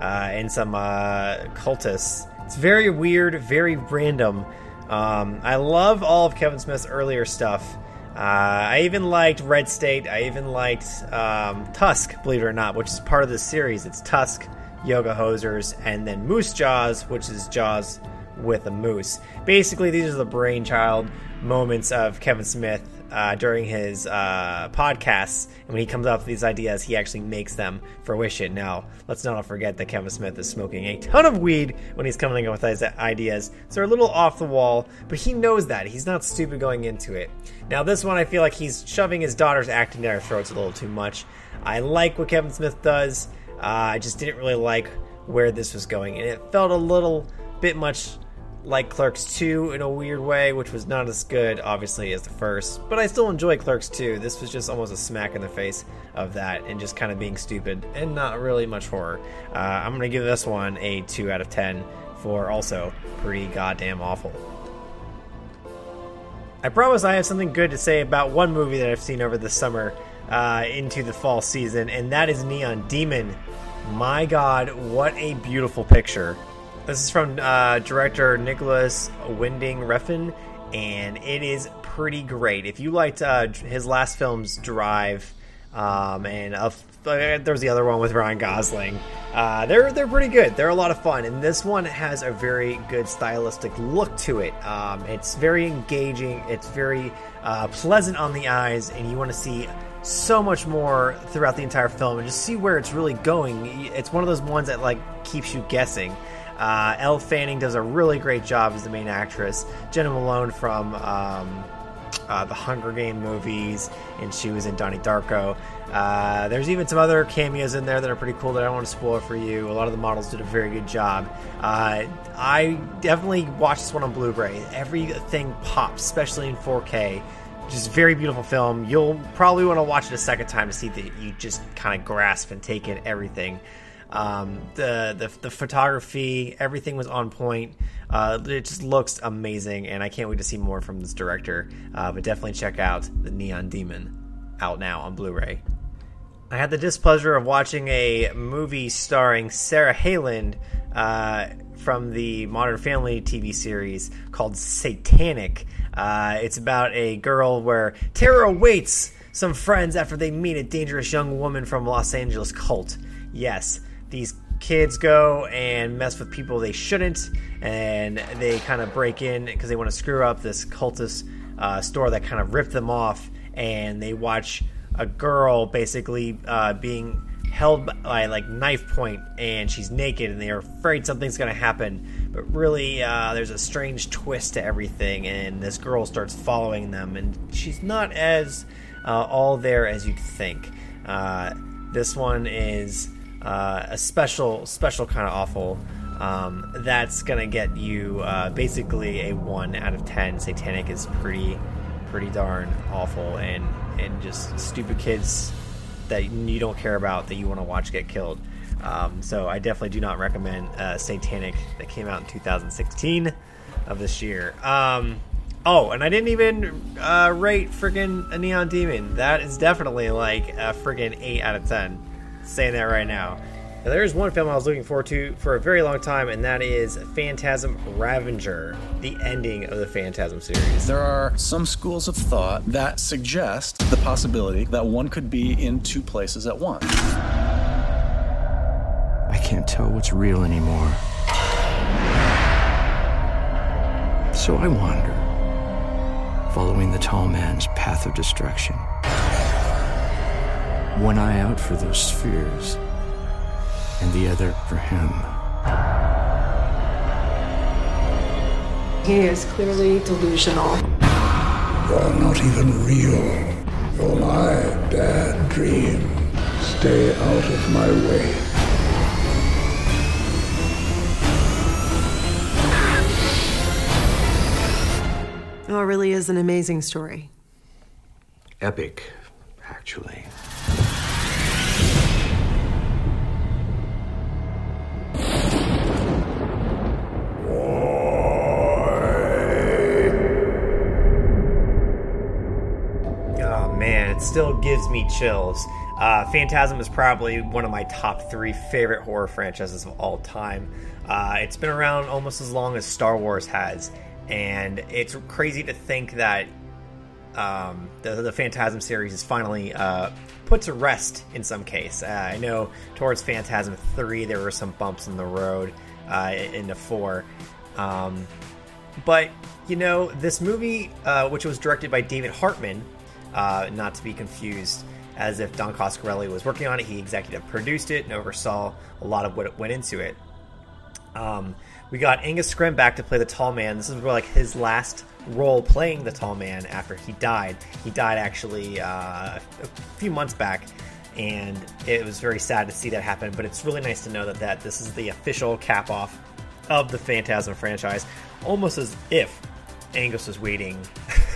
uh, and some uh, cultists. It's very weird, very random. Um, I love all of Kevin Smith's earlier stuff. Uh, I even liked Red State. I even liked um, Tusk, believe it or not, which is part of the series. It's Tusk, Yoga Hosers, and then Moose Jaws, which is Jaws with a moose. Basically, these are the brainchild moments of Kevin Smith uh, during his uh, podcasts. And when he comes up with these ideas, he actually makes them fruition. Now, let's not forget that Kevin Smith is smoking a ton of weed when he's coming up with these ideas. So they're a little off the wall, but he knows that. He's not stupid going into it. Now, this one, I feel like he's shoving his daughter's acting down her throats a little too much. I like what Kevin Smith does. Uh, I just didn't really like where this was going, and it felt a little bit much like Clerks 2 in a weird way, which was not as good, obviously, as the first. But I still enjoy Clerks 2. This was just almost a smack in the face of that and just kind of being stupid and not really much horror. Uh, I'm going to give this one a 2 out of 10 for also pretty goddamn awful. I promise I have something good to say about one movie that I've seen over the summer uh, into the fall season, and that is Neon Demon. My god, what a beautiful picture. This is from uh, director Nicolas Winding Refn, and it is pretty great. If you liked uh, his last films, Drive, um, and uh, there was the other one with Ryan Gosling. Uh, they're they're pretty good. They're a lot of fun, and this one has a very good stylistic look to it. Um, it's very engaging. It's very uh, pleasant on the eyes, and you want to see so much more throughout the entire film and just see where it's really going. It's one of those ones that like keeps you guessing. Uh, Elle Fanning does a really great job as the main actress. Jena Malone from um, uh, the Hunger Game movies, and she was in Donnie Darko. Uh, there's even some other cameos in there that are pretty cool that I don't want to spoil for you. A lot of the models did a very good job. Uh, I definitely watched this one on Blu-ray. Everything pops, especially in 4K. Just very beautiful film. You'll probably want to watch it a second time to see that you just kind of grasp and take in everything. Um, the, the the photography, everything was on point. Uh, it just looks amazing, and I can't wait to see more from this director. Uh, but definitely check out the Neon Demon, out now on Blu-ray. I had the displeasure of watching a movie starring Sarah Hyland uh, from the Modern Family TV series called Satanic. Uh, it's about a girl where terror awaits some friends after they meet a dangerous young woman from Los Angeles cult. Yes, these kids go and mess with people they shouldn't, and they kind of break in because they want to screw up this cultist uh, store that kind of ripped them off, and they watch a girl basically uh, being held by like knife point and she's naked and they're afraid something's going to happen. But really uh, there's a strange twist to everything and this girl starts following them and she's not as uh, all there as you'd think. Uh, this one is uh, a special, special kind of awful. Um, that's gonna get you uh, basically a one out of ten. Satanic is pretty, pretty darn awful, and and just stupid kids that you don't care about that you want to watch get killed. Um, so I definitely do not recommend uh, Satanic that came out in 2016 of this year. Um, oh, and I didn't even uh, rate friggin' a Neon Demon. That is definitely like a friggin' eight out of ten saying that right now. now. There's one film I was looking forward to for a very long time, and that is Phantasm Ravager, the ending of the Phantasm series. There are some schools of thought that suggest the possibility that one could be in two places at once. I can't tell what's real anymore. So I wander, following the tall man's path of destruction one eye out for those spheres, and the other for him. He is clearly delusional. You're not even real. You're my bad dream. Stay out of my way. Oh, it really is an amazing story. Epic, actually. Gives me chills. Uh, Phantasm is probably one of my top three favorite horror franchises of all time. Uh, it's been around almost as long as Star Wars has, and it's crazy to think that um, the, the Phantasm series is finally uh, put to rest in some case. Uh, I know towards Phantasm 3 there were some bumps in the road uh, into 4. Um, but, you know, this movie, uh, which was directed by David Hartman, uh, not to be confused as if Don Coscarelli was working on it, he executive produced it and oversaw a lot of what went into it. Um, we got Angus Scrimm back to play the Tall Man. This is like his last role playing the Tall Man after he died. He died actually uh, a few months back, and it was very sad to see that happen. But it's really nice to know that that this is the official cap off of the Phantasm franchise, almost as if Angus was waiting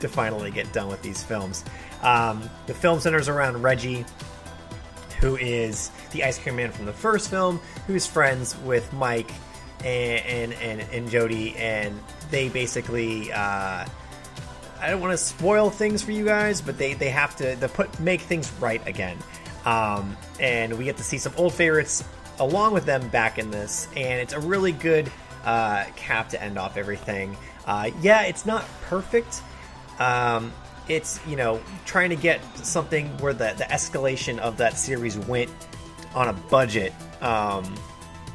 to finally get done with these films. Um, the film centers around Reggie, who is the ice cream man from the first film, who's friends with Mike and and and, and Jody, and they basically. Uh, I don't want to spoil things for you guys, but they, they have to they put make things right again, um, and we get to see some old favorites along with them back in this, and it's a really good uh, cap to end off everything. Uh, yeah, it's not perfect. Um, it's you know trying to get something where the the escalation of that series went on a budget um,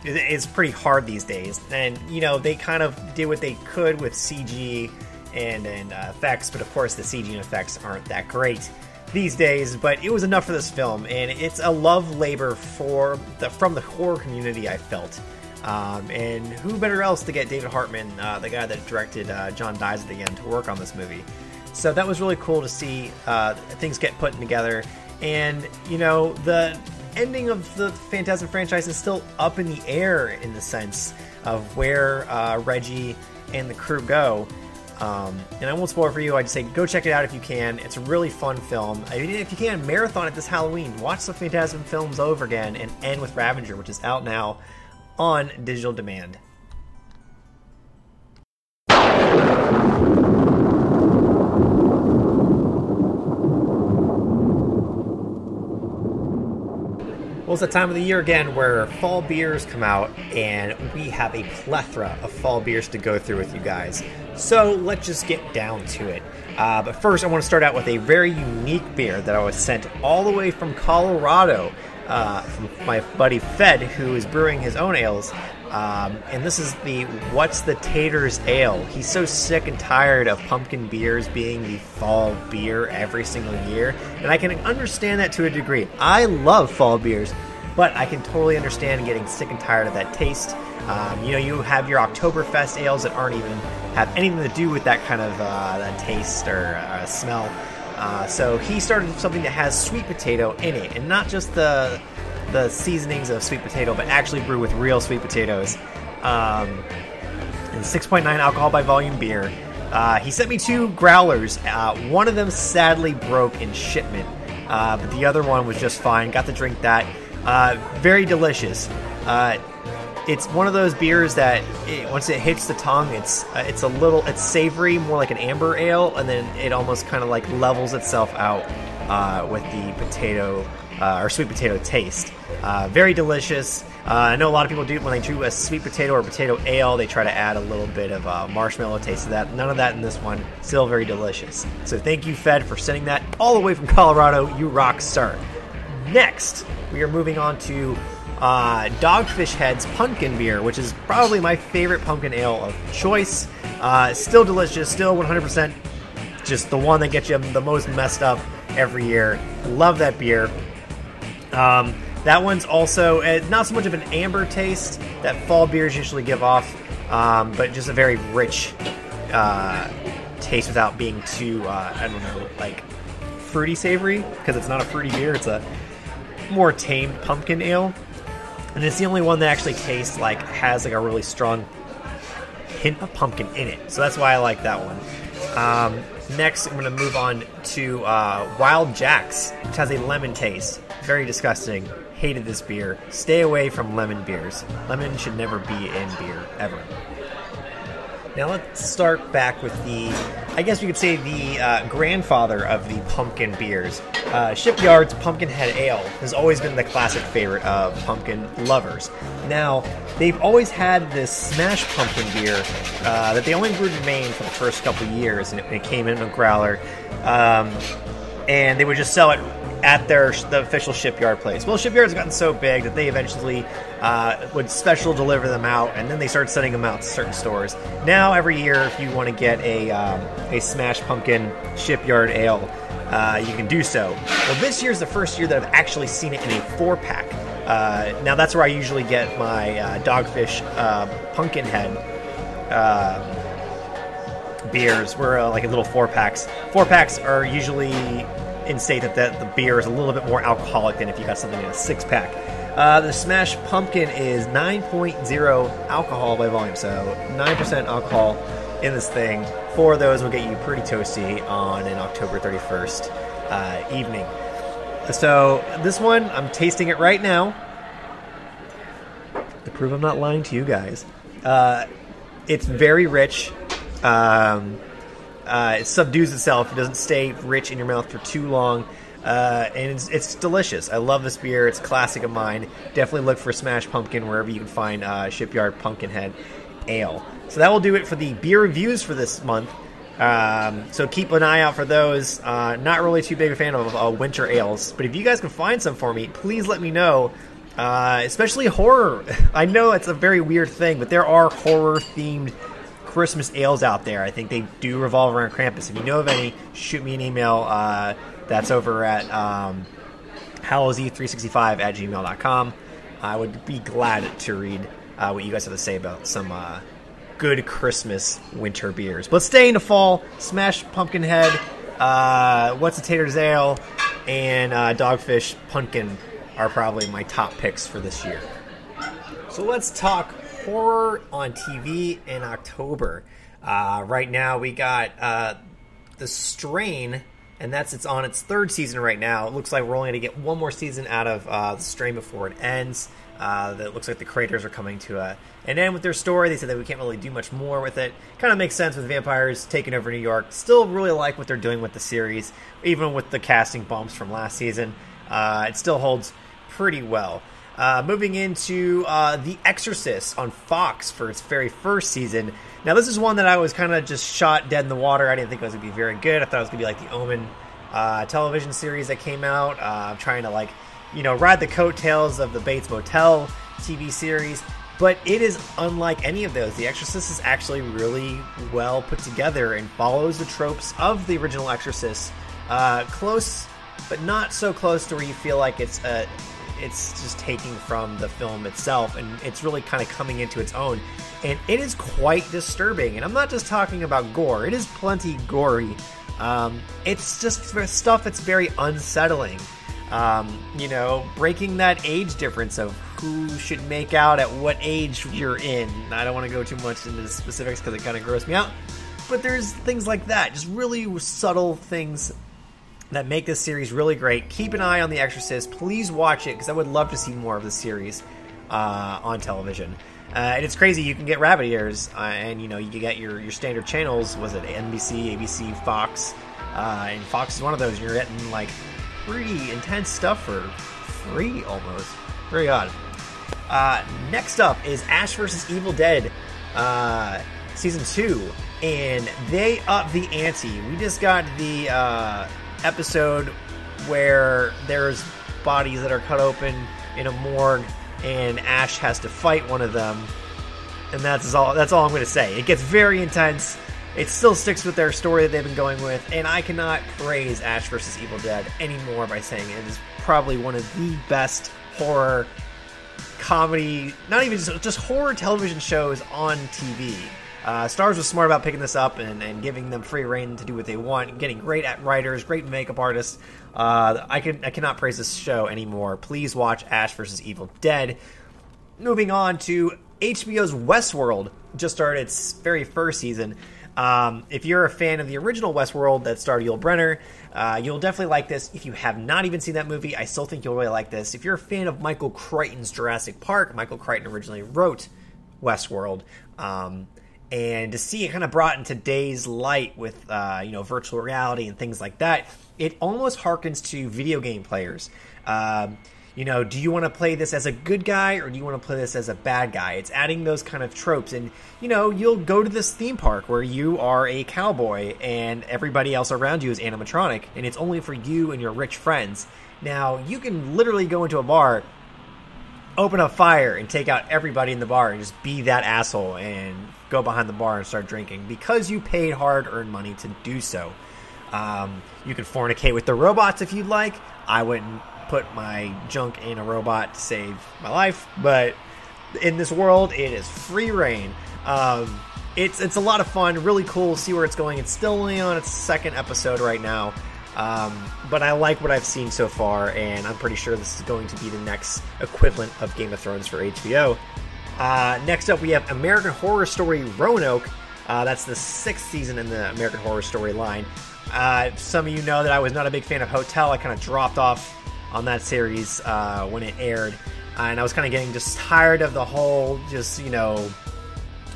is, is pretty hard these days, and you know they kind of did what they could with CG and and uh, effects, but of course the CG and effects aren't that great these days. But it was enough for this film, and it's a love labor for the from the horror community. I felt. Um, and who better else to get David Hartman, uh, the guy that directed uh, John Dies at the End, to work on this movie? So that was really cool to see uh, things get put together. And, you know, the ending of the Phantasm franchise is still up in the air in the sense of where uh, Reggie and the crew go. Um, and I won't spoil for you. I'd say go check it out if you can. It's a really fun film. I mean, if you can, marathon it this Halloween. Watch the Phantasm films over again and end with Ravager, which is out now on digital demand. Well, it's that time of the year again where fall beers come out, and we have a plethora of fall beers to go through with you guys. So let's just get down to it. Uh, but first, I want to start out with a very unique beer that I was sent all the way from Colorado uh, from my buddy Fed, who is brewing his own ales. Um, and this is the What's the Taters Ale. He's so sick and tired of pumpkin beers being the fall beer every single year. And I can understand that to a degree. I love fall beers, but I can totally understand getting sick and tired of that taste. Um, you know, you have your Oktoberfest ales that aren't even have anything to do with that kind of uh, that taste or uh, smell. Uh, so he started something that has sweet potato in it, and not just the the seasonings of sweet potato, but actually brew with real sweet potatoes. Um, and 6.9 alcohol by volume beer. Uh, he sent me two growlers. Uh, one of them sadly broke in shipment, uh, but the other one was just fine. Got to drink that. Uh, very delicious. Uh, it's one of those beers that it, once it hits the tongue, it's uh, it's a little it's savory, more like an amber ale, and then it almost kind of like levels itself out with the potato uh, or sweet potato taste. Uh, very delicious. Uh, I know a lot of people do when they do a sweet potato or potato ale, they try to add a little bit of uh, marshmallow taste to that. None of that in this one. Still very delicious. So thank you, Fed, for sending that all the way from Colorado. You rock sir. Next, we are moving on to uh, Dogfish Head's Pumpkin Beer, which is probably my favorite pumpkin ale of choice. Uh, still delicious, still 100% just the one that gets you the most messed up every year. Love that beer. Um, that one's also uh, not so much of an amber taste that fall beers usually give off, um, but just a very rich uh, taste without being too, uh, I don't know, like fruity savory, because it's not a fruity beer, it's a more tamed pumpkin ale. And it's the only one that actually tastes like has like a really strong hint of pumpkin in it. So that's why I like that one. Um, next, I'm going to move on to uh, Wild Jacks, which has a lemon taste. Very disgusting. Hated this beer. Stay away from lemon beers. Lemon should never be in beer, ever. Now let's start back with the, I guess we could say the uh, grandfather of the pumpkin beers. Uh, Shipyard's Pumpkinhead Ale has always been the classic favorite of pumpkin lovers. Now, they've always had this Smash Pumpkin beer uh, that they only brewed in Maine for the first couple years, and it, it came in a growler. Um, and they would just sell it at their the official shipyard place. Well, shipyards gotten so big that they eventually uh, would special deliver them out, and then they started sending them out to certain stores. Now, every year, if you want to get a um, a Smash Pumpkin Shipyard Ale, uh, you can do so. Well, this year is the first year that I've actually seen it in a four pack. Uh, now, that's where I usually get my uh, Dogfish uh, Pumpkinhead uh, beers. We're like little four packs. Four packs are usually in state that the, the beer is a little bit more alcoholic than if you got something in a six pack. Uh, the Smash Pumpkin is 9.0 alcohol by volume, so 9% alcohol in this thing. Four of those will get you pretty toasty on an October 31st uh, evening. So, this one, I'm tasting it right now to prove I'm not lying to you guys. Uh, it's very rich. Um, uh, it subdues itself. It doesn't stay rich in your mouth for too long. Uh, and it's, it's delicious. I love this beer. It's classic of mine. Definitely look for Smash Pumpkin wherever you can find uh, Shipyard Pumpkinhead Ale. So that will do it for the beer reviews for this month. Um, so keep an eye out for those. Uh, not really too big a fan of uh, winter ales, but if you guys can find some for me, please let me know. Uh, especially horror. I know it's a very weird thing, but there are horror themed Christmas ales out there. I think they do revolve around Krampus. If you know of any, shoot me an email. Uh, that's over at um, hallowseve365 at gmail.com. I would be glad to read uh, what you guys have to say about some uh, good Christmas winter beers. But stay in the fall, Smash Pumpkinhead, uh, What's a Tater's Ale, and uh, Dogfish Pumpkin are probably my top picks for this year. So let's talk horror on TV in October. Uh, right now, we got uh, The Strain, and that's it's on its third season right now. It looks like we're only going to get one more season out of uh, The Strain before it ends. Uh, that looks like the creators are coming to a, an end with their story. They said that we can't really do much more with it. Kind of makes sense with vampires taking over New York. Still really like what they're doing with the series, even with the casting bumps from last season. Uh, it still holds pretty well. Uh, moving into uh, The Exorcist on Fox for its very first season. Now, this is one that I was kind of just shot dead in the water. I didn't think it was going to be very good. I thought it was going to be like the Omen uh, television series that came out. Uh, I'm trying to, like, you know, ride the coattails of the Bates Motel TV series. But it is unlike any of those. The Exorcist is actually really well put together and follows the tropes of the original Exorcist. Uh, close, but not so close to where you feel like it's a it's just taking from the film itself and it's really kind of coming into its own. And it is quite disturbing and i'm not just talking about gore. It is plenty gory. Um, it's just stuff that's very unsettling. Um, you know breaking that age difference of who should make out at what age you're in. I don't want to go too much into the specifics because it kind of grossed me out but there's things like that just really subtle things that make this series really great. Keep an eye on The Exorcist. Please watch it because I would love to see more of the series uh, on television. Uh, and it's crazy. You can get rabbit ears, uh, and you know you can get your your standard channels. Was it NBC, ABC, Fox? Uh, and Fox is one of those. You're getting like pretty intense stuff for free almost. Very odd. Uh, next up is Ash vs. Evil Dead uh, season two, and they up the ante. We just got the episode where there's bodies that are cut open in a morgue and Ash has to fight one of them. And that's all that's all I'm to say. It gets very intense. It still sticks with their story that they've been going with, and I cannot praise Ash vs. Evil Dead anymore by saying it is probably one of the best horror comedy, not even just, just horror television shows on TV. Uh, Starz was smart about picking this up and, and, giving them free reign to do what they want, getting great at writers, great makeup artists. Uh, I can I cannot praise this show anymore. Please watch Ash vs. Evil Dead. Moving on to HBO's Westworld, just started its very first season. Um, if you're a fan of the original Westworld that starred Yul Brynner, uh, you'll definitely like this. If you have not even seen that movie, I still think you'll really like this. If you're a fan of Michael Crichton's Jurassic Park, Michael Crichton originally wrote Westworld. Um, and to see it kind of brought in today's light with uh, you know virtual reality and things like that, it almost harkens to video game players. Um, you know, do you want to play this as a good guy or do you want to play this as a bad guy? It's adding those kind of tropes. And, you know, you'll go to this theme park where you are a cowboy and everybody else around you is animatronic and it's only for you and your rich friends. Now, you can literally go into a bar, open a fire, and take out everybody in the bar and just be that asshole and go behind the bar and start drinking because you paid hard earned money to do so. Um, you can fornicate with the robots if you'd like. I wouldn't put my junk in a robot to save my life, but in this world, it is free reign. Um, it's it's a lot of fun, really cool. See where it's going. It's still only on its second episode right now, um, but I like what I've seen so far, and I'm pretty sure this is going to be the next equivalent of Game of Thrones for HBO. Uh, next up, we have American Horror Story Roanoke. Uh, that's the sixth season in the American Horror Story line. Uh, some of you know that I was not a big fan of Hotel. I kind of dropped off on that series uh, when it aired, and I was kind of getting just tired of the whole, just you know,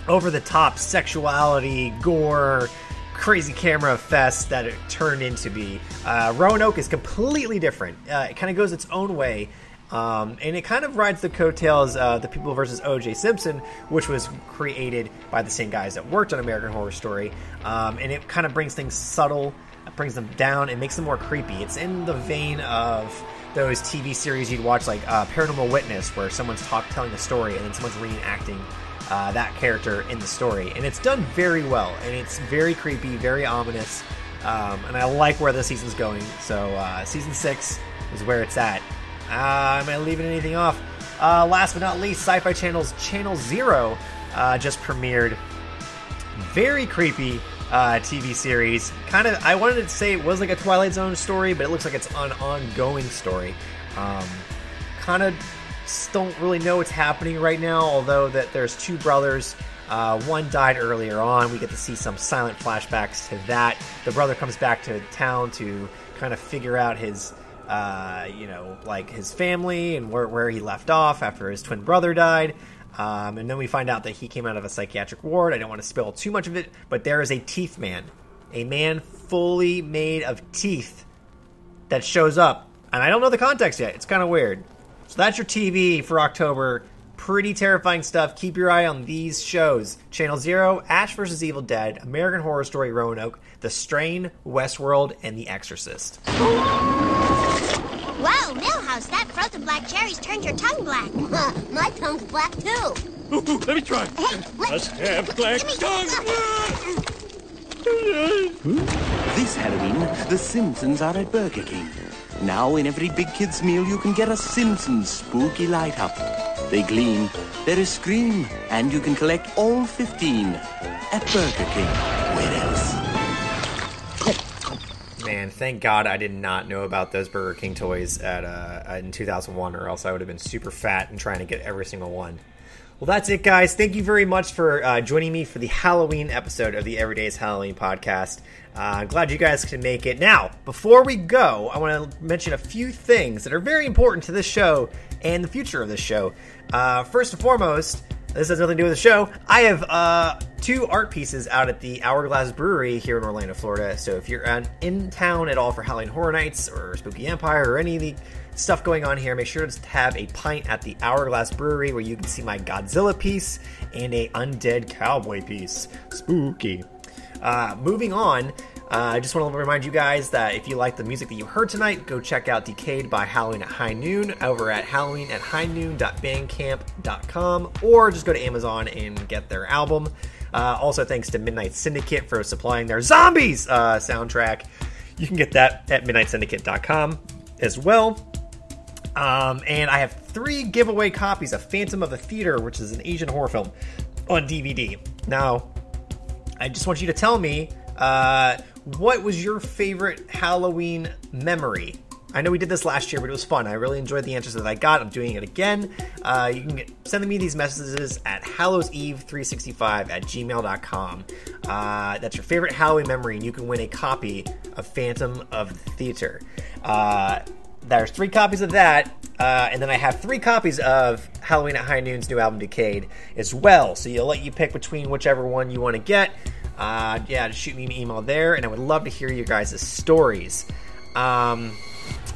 over the top sexuality, gore, crazy camera fest that it turned into be. Uh, Roanoke is completely different. Uh, it kind of goes its own way. Um, and it kind of rides the coattails of The People versus O.J. Simpson, which was created by the same guys that worked on American Horror Story. Um, and it kind of brings things subtle, brings them down, and makes them more creepy. It's in the vein of those TV series you'd watch, like uh, Paranormal Witness, where someone's talk telling a story and then someone's reenacting uh, that character in the story. And it's done very well, and it's very creepy, very ominous. Um, and I like where the season's going. So uh, season six is where it's at. Uh, am I leaving anything off? Uh, last but not least, Sci Fi Channel's Channel Zero uh, just premiered. Very creepy uh, TV series. Kind of, I wanted to say it was like a Twilight Zone story, but it looks like it's an ongoing story. Um, kind of don't really know what's happening right now, although that there's two brothers. Uh, one died earlier on. We get to see some silent flashbacks to that. The brother comes back to town to kind of figure out his uh, you know, like his family and where, where he left off after his twin brother died. Um, and then we find out that he came out of a psychiatric ward. I don't want to spill too much of it, but there is a teeth man, a man fully made of teeth that shows up. And I don't know the context yet. It's kind of weird. So that's your TV for October. Pretty terrifying stuff. Keep your eye on these shows Channel Zero, Ash vs. Evil Dead, American Horror Story Roanoke, The Strain, Westworld, and The Exorcist. Wow, Milhouse, that frozen black cherries turned your tongue black. My tongue's black too. Ooh, ooh, let me try. Hey, Must have black tongue. Uh, this Halloween, the Simpsons are at Burger King. Now, in every big kid's meal, you can get a Simpsons spooky light up. They gleam, there is scream, and you can collect all 15 at Burger King. Where else? Man, thank God I did not know about those Burger King toys at uh, in 2001, or else I would have been super fat and trying to get every single one. Well, that's it, guys. Thank you very much for uh, joining me for the Halloween episode of the Everyday's Halloween podcast. Uh, glad you guys can make it. Now, before we go, I want to mention a few things that are very important to this show and the future of this show. Uh, first and foremost, this has nothing to do with the show. I have uh, two art pieces out at the Hourglass Brewery here in Orlando, Florida. So if you're uh, in town at all for Halloween Horror Nights or Spooky Empire or any of the stuff going on here, make sure to have a pint at the Hourglass Brewery where you can see my Godzilla piece and a Undead Cowboy piece. Spooky. Uh, moving on, uh, I just want to remind you guys that if you like the music that you heard tonight, go check out Decayed by Halloween at High Noon over at Halloween at High Noon.bandcamp.com or just go to Amazon and get their album. Uh, also, thanks to Midnight Syndicate for supplying their Zombies uh, soundtrack. You can get that at MidnightSyndicate.com as well. Um, and I have three giveaway copies of Phantom of the Theater, which is an Asian horror film, on DVD. Now, I just want you to tell me uh, what was your favorite Halloween memory I know we did this last year, but it was fun. I really enjoyed the answers that I got. I'm doing it again. Uh, you can get, send me these messages at hallowseve365 at gmail.com. Uh, that's your favorite Halloween memory, and you can win a copy of Phantom of the Theater. Uh, there's three copies of that, uh, and then I have three copies of Halloween at High Noon's new album Decayed as well. So you'll let you pick between whichever one you want to get. Uh, yeah, shoot me an email there, and I would love to hear you guys' stories. Um,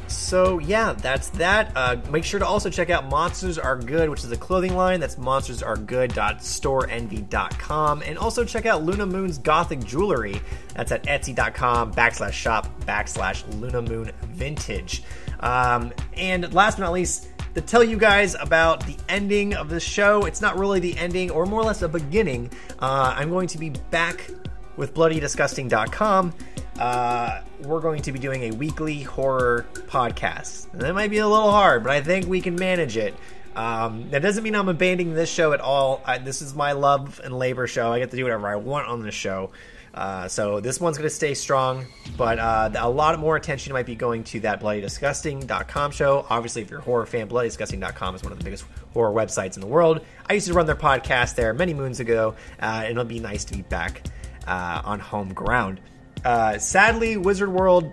so yeah, that's that. Uh, make sure to also check out Monsters Are Good, which is a clothing line. That's monstersaregood.storeenvy.com, and also check out Luna Moon's Gothic Jewelry. That's at etsy.com backslash shop backslash Luna Moon Vintage. Um, and last but not least, to tell you guys about the ending of this show. It's not really the ending, or more or less a beginning. Uh, I'm going to be back with BloodyDisgusting.com. Uh, we're going to be doing a weekly horror podcast. And that might be a little hard, but I think we can manage it. Um, that doesn't mean I'm abandoning this show at all. I, this is my love and labor show. I get to do whatever I want on this show. Uh, so this one's going to stay strong, but uh, a lot more attention might be going to that bloodydisgusting.com show. Obviously, if you're a horror fan, bloodydisgusting.com is one of the biggest horror websites in the world. I used to run their podcast there many moons ago, uh, and it'll be nice to be back uh, on home ground. Uh, sadly, Wizard World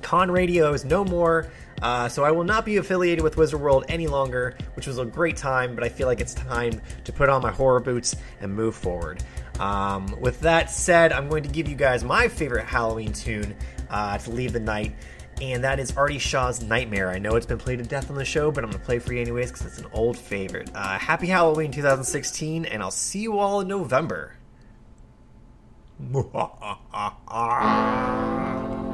Con Radio is no more. Uh, so I will not be affiliated with Wizard World any longer, which was a great time, but I feel like it's time to put on my horror boots and move forward. Um, with that said, I'm going to give you guys my favorite Halloween tune uh, to leave the night, and that is Artie Shaw's Nightmare. I know it's been played to death on the show, but I'm going to play for you anyways because it's an old favorite. Uh, happy Halloween 2016, and I'll see you all in November.